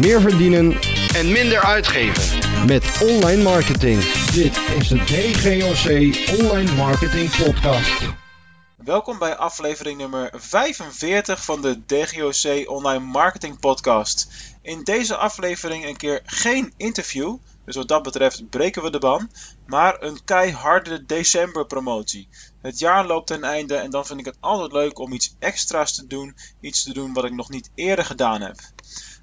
meer verdienen en minder uitgeven. met online marketing. Dit is de DGOC Online Marketing Podcast. Welkom bij aflevering nummer 45 van de DGOC Online Marketing Podcast. In deze aflevering een keer geen interview, dus wat dat betreft breken we de ban, maar een keiharde december promotie. Het jaar loopt ten einde en dan vind ik het altijd leuk om iets extra's te doen, iets te doen wat ik nog niet eerder gedaan heb.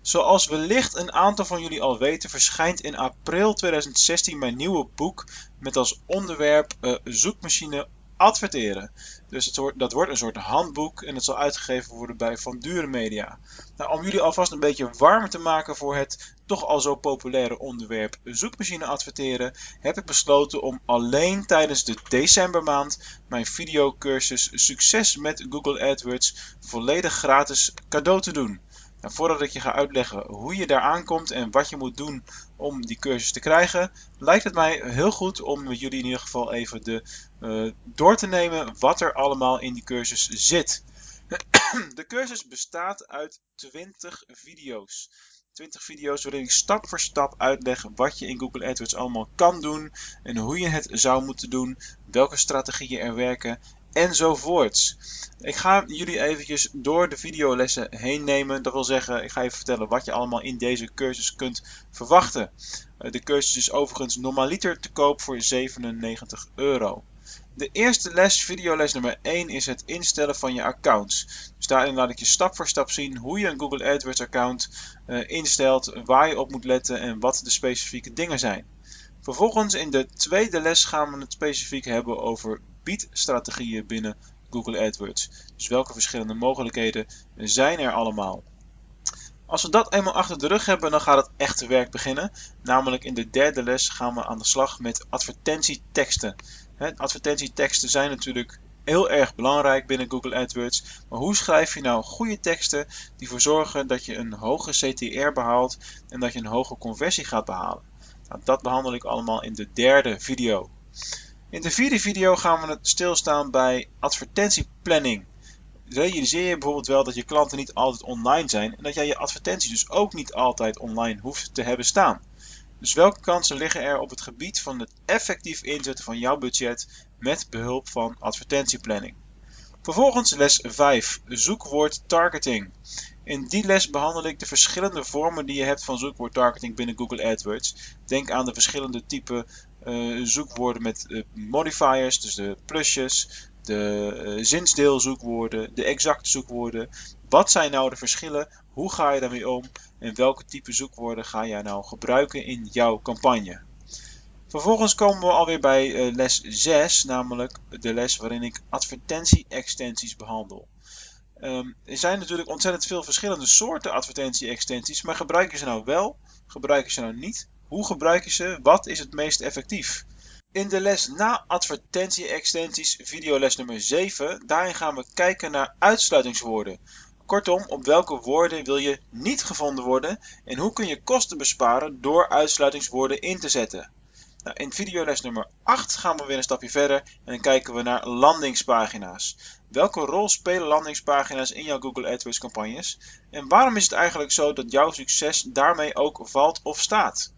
Zoals wellicht een aantal van jullie al weten, verschijnt in april 2016 mijn nieuwe boek met als onderwerp uh, zoekmachine adverteren. Dus het dat wordt een soort handboek en het zal uitgegeven worden bij Van Duren Media. Nou, om jullie alvast een beetje warm te maken voor het toch al zo populaire onderwerp zoekmachine adverteren, heb ik besloten om alleen tijdens de decembermaand mijn videocursus Succes met Google AdWords volledig gratis cadeau te doen. Voordat ik je ga uitleggen hoe je daar aankomt en wat je moet doen om die cursus te krijgen, lijkt het mij heel goed om met jullie in ieder geval even de, uh, door te nemen wat er allemaal in die cursus zit. De cursus bestaat uit 20 video's. 20 video's waarin ik stap voor stap uitleg wat je in Google AdWords allemaal kan doen en hoe je het zou moeten doen, welke strategieën er werken enzovoorts. Ik ga jullie eventjes door de videolessen heen nemen. Dat wil zeggen, ik ga even vertellen wat je allemaal in deze cursus kunt verwachten. Eh, de cursus is overigens normaliter te koop voor 97 euro. De eerste les, videoles nummer 1, is het instellen van je accounts. Dus daarin laat ik je stap voor stap zien hoe je een Google AdWords account uh, instelt, waar je op moet letten en wat de specifieke dingen zijn. Vervolgens in de tweede les gaan we het specifiek hebben over biedstrategieën binnen Google AdWords. Dus welke verschillende mogelijkheden zijn er allemaal? Als we dat eenmaal achter de rug hebben, dan gaat het echte werk beginnen. Namelijk in de derde les gaan we aan de slag met advertentieteksten. advertentieteksten zijn natuurlijk heel erg belangrijk binnen Google AdWords. Maar hoe schrijf je nou goede teksten die ervoor zorgen dat je een hoge CTR behaalt en dat je een hoge conversie gaat behalen? Nou, dat behandel ik allemaal in de derde video. In de vierde video gaan we het stilstaan bij advertentieplanning. Realiseer je bijvoorbeeld wel dat je klanten niet altijd online zijn en dat jij je advertenties dus ook niet altijd online hoeft te hebben staan. Dus welke kansen liggen er op het gebied van het effectief inzetten van jouw budget met behulp van advertentieplanning? Vervolgens les 5, zoekwoord targeting. In die les behandel ik de verschillende vormen die je hebt van zoekwoordtargeting binnen Google AdWords. Denk aan de verschillende typen uh, zoekwoorden met uh, modifiers, dus de plusjes, de uh, zinsdeelzoekwoorden, de exacte zoekwoorden. Wat zijn nou de verschillen? Hoe ga je daarmee om? En welke type zoekwoorden ga jij nou gebruiken in jouw campagne? Vervolgens komen we alweer bij les 6, namelijk de les waarin ik advertentie-extensies behandel. Um, er zijn natuurlijk ontzettend veel verschillende soorten advertentie-extensies, maar gebruik je ze nou wel? Gebruik je ze nou niet? Hoe gebruik je ze? Wat is het meest effectief? In de les na advertentie-extensies, videoles nummer 7, daarin gaan we kijken naar uitsluitingswoorden. Kortom, op welke woorden wil je niet gevonden worden en hoe kun je kosten besparen door uitsluitingswoorden in te zetten. Nou, in videoles nummer 8 gaan we weer een stapje verder en dan kijken we naar landingspagina's. Welke rol spelen landingspagina's in jouw Google AdWords campagnes? En waarom is het eigenlijk zo dat jouw succes daarmee ook valt of staat?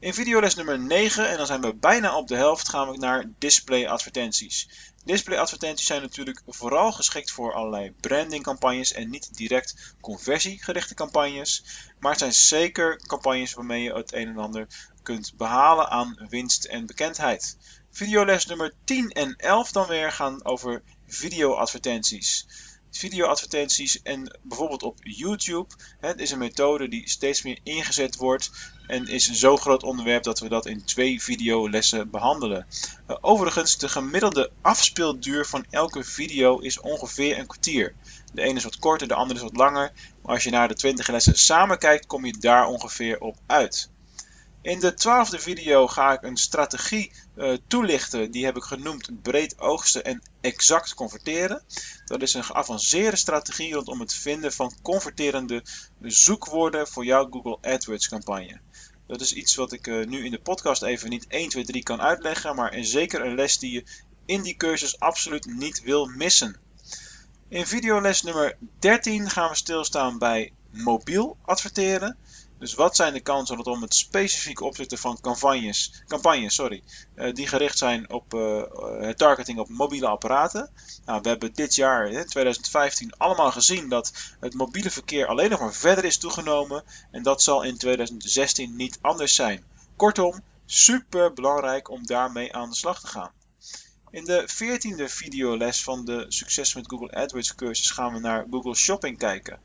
In videoles nummer 9, en dan zijn we bijna op de helft, gaan we naar display advertenties. Display advertenties zijn natuurlijk vooral geschikt voor allerlei brandingcampagnes en niet direct conversiegerichte campagnes. Maar het zijn zeker campagnes waarmee je het een en ander kunt behalen aan winst en bekendheid. Videoles nummer 10 en 11 dan weer gaan over videoadvertenties. Videoadvertenties en bijvoorbeeld op YouTube. Het is een methode die steeds meer ingezet wordt en is zo groot onderwerp dat we dat in twee videolessen behandelen. Eh, overigens, de gemiddelde afspeelduur van elke video is ongeveer een kwartier. De ene is wat korter, de andere is wat langer. Maar als je naar de 20 lessen samen kijkt, kom je daar ongeveer op uit. In de twaalfde video ga ik een strategie uh, toelichten. Die heb ik genoemd breed oogsten en exact converteren. Dat is een geavanceerde strategie rondom het vinden van converterende zoekwoorden voor jouw Google AdWords campagne. Dat is iets wat ik uh, nu in de podcast even niet 1, 2, 3 kan uitleggen, maar en zeker een les die je in die cursus absoluut niet wil missen. In videoles nummer 13 gaan we stilstaan bij mobiel adverteren. Dus wat zijn de kansen rondom het specifiek opzetten van campagnes, campagnes sorry, uh, die gericht zijn op het targeting op mobiele apparaten? Nou, we hebben dit jaar, in 2015, allemaal gezien dat het mobiele verkeer alleen nog maar verder is toegenomen. En dat zal in 2016 niet anders zijn. Kortom, super belangrijk om daarmee aan de slag te gaan. In de veertiende videoles van de Succes met Google AdWords cursus gaan we naar Google Shopping kijken.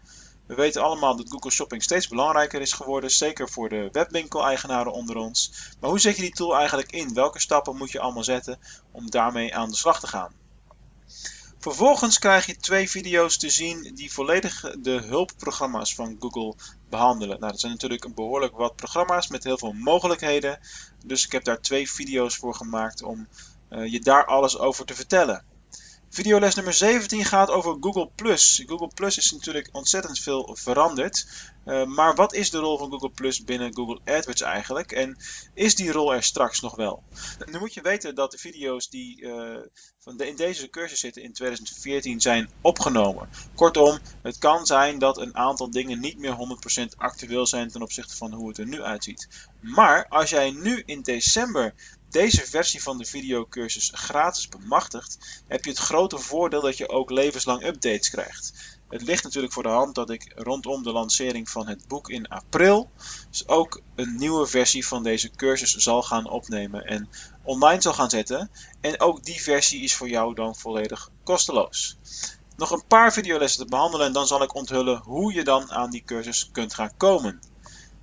We weten allemaal dat Google Shopping steeds belangrijker is geworden, zeker voor de webwinkel-eigenaren onder ons. Maar hoe zet je die tool eigenlijk in? Welke stappen moet je allemaal zetten om daarmee aan de slag te gaan? Vervolgens krijg je twee video's te zien die volledig de hulpprogramma's van Google behandelen. Nou, dat zijn natuurlijk behoorlijk wat programma's met heel veel mogelijkheden. Dus ik heb daar twee video's voor gemaakt om uh, je daar alles over te vertellen. Videoles nummer 17 gaat over Google+. Google Plus is natuurlijk ontzettend veel veranderd. Uh, maar wat is de rol van Google Plus binnen Google AdWords eigenlijk? En is die rol er straks nog wel? Nu moet je weten dat de video's die uh, van de, in deze cursus zitten in 2014 zijn opgenomen. Kortom, het kan zijn dat een aantal dingen niet meer 100% actueel zijn ten opzichte van hoe het er nu uitziet. Maar als jij nu in december deze versie van de videocursus gratis bemachtigt, heb je het grote voordeel dat je ook levenslang updates krijgt. Het ligt natuurlijk voor de hand dat ik rondom de lancering van het boek in april dus ook een nieuwe versie van deze cursus zal gaan opnemen en online zal gaan zetten. En ook die versie is voor jou dan volledig kosteloos. Nog een paar videolessen te behandelen en dan zal ik onthullen hoe je dan aan die cursus kunt gaan komen.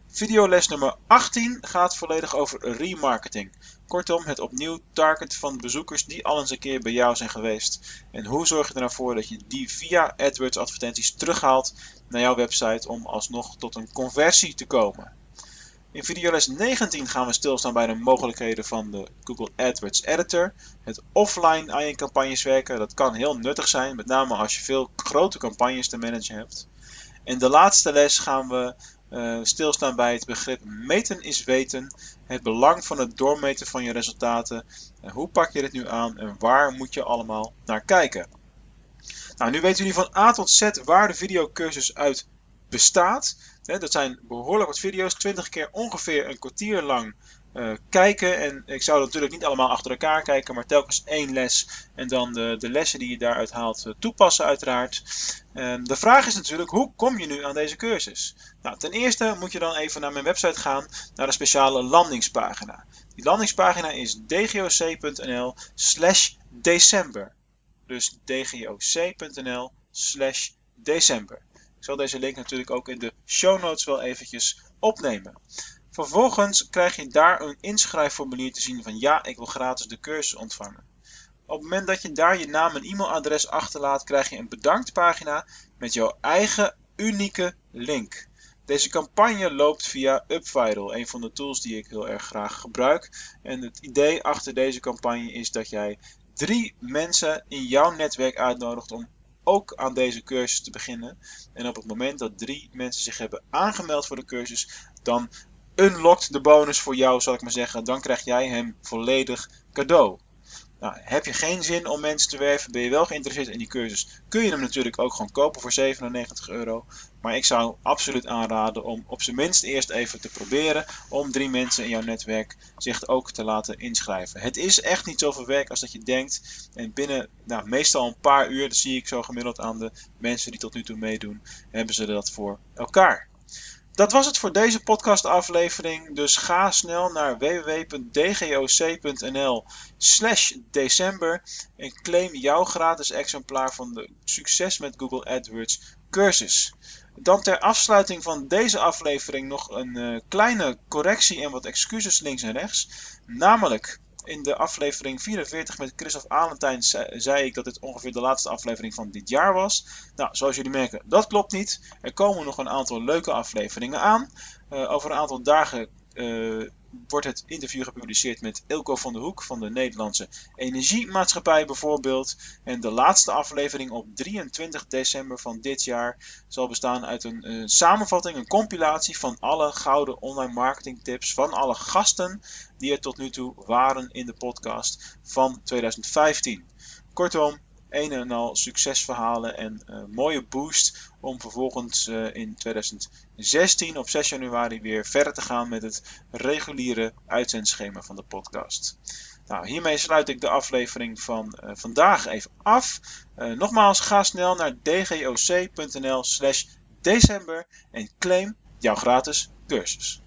Videoles nummer 18 gaat volledig over remarketing. Kortom, het opnieuw target van bezoekers die al eens een keer bij jou zijn geweest. En hoe zorg je er nou voor dat je die via AdWords advertenties terughaalt naar jouw website om alsnog tot een conversie te komen. In videoles 19 gaan we stilstaan bij de mogelijkheden van de Google AdWords Editor. Het offline aan je campagnes werken, dat kan heel nuttig zijn, met name als je veel grote campagnes te managen hebt. In de laatste les gaan we uh, stilstaan bij het begrip meten is weten. Het belang van het doormeten van je resultaten. Uh, hoe pak je dit nu aan en waar moet je allemaal naar kijken? Nou, nu weten jullie van A tot Z waar de videocursus uit bestaat. dat zijn behoorlijk wat video's, 20 keer ongeveer een kwartier lang uh, kijken. En ik zou natuurlijk niet allemaal achter elkaar kijken, maar telkens één les en dan de, de lessen die je daaruit haalt uh, toepassen uiteraard. Uh, de vraag is natuurlijk, hoe kom je nu aan deze cursus? Nou, ten eerste moet je dan even naar mijn website gaan, naar een speciale landingspagina. Die landingspagina is dgoc.nl slash december. Dus dgoc.nl slash december. Ik zal deze link natuurlijk ook in de show notes wel eventjes opnemen. Vervolgens krijg je daar een inschrijfformulier te zien van ja, ik wil gratis de cursus ontvangen. Op het moment dat je daar je naam en e-mailadres achterlaat, krijg je een bedanktpagina met jouw eigen unieke link. Deze campagne loopt via UpViral, een van de tools die ik heel erg graag gebruik. En het idee achter deze campagne is dat jij drie mensen in jouw netwerk uitnodigt om ook aan deze cursus te beginnen. En op het moment dat drie mensen zich hebben aangemeld voor de cursus, dan unlockt de bonus voor jou, zal ik maar zeggen. Dan krijg jij hem volledig cadeau. Nou, heb je geen zin om mensen te werven, ben je wel geïnteresseerd in die cursus, kun je hem natuurlijk ook gewoon kopen voor 97 euro. Maar ik zou absoluut aanraden om op zijn minst eerst even te proberen om drie mensen in jouw netwerk zich ook te laten inschrijven. Het is echt niet zoveel werk als dat je denkt. En binnen nou, meestal een paar uur, dat zie ik zo gemiddeld aan de mensen die tot nu toe meedoen, hebben ze dat voor elkaar. Dat was het voor deze podcastaflevering. Dus ga snel naar www.dgoc.nl slash december en claim jouw gratis exemplaar van de Succes met Google AdWords cursus. Dan ter afsluiting van deze aflevering nog een uh, kleine correctie en wat excuses links en rechts. Namelijk, in de aflevering 44 met Christophe Alentijn zei ik dat dit ongeveer de laatste aflevering van dit jaar was. Nou, zoals jullie merken, dat klopt niet. Er komen nog een aantal leuke afleveringen aan. Uh, over een aantal dagen uh, wordt het interview gepubliceerd met Ilko van der Hoek van de Nederlandse Energiemaatschappij bijvoorbeeld. En de laatste aflevering op 23 december van dit jaar zal bestaan uit een, een samenvatting, een compilatie van alle gouden online marketing tips van alle gasten die er tot nu toe waren in de podcast van 2015. Kortom, een en al succesverhalen en uh, mooie boost om vervolgens uh, in 2016 op 6 januari weer verder te gaan met het reguliere uitzendschema van de podcast. Nou, hiermee sluit ik de aflevering van uh, vandaag even af. nogmaals, ga snel naar dgoc.nl slash december en claim jouw gratis cursus.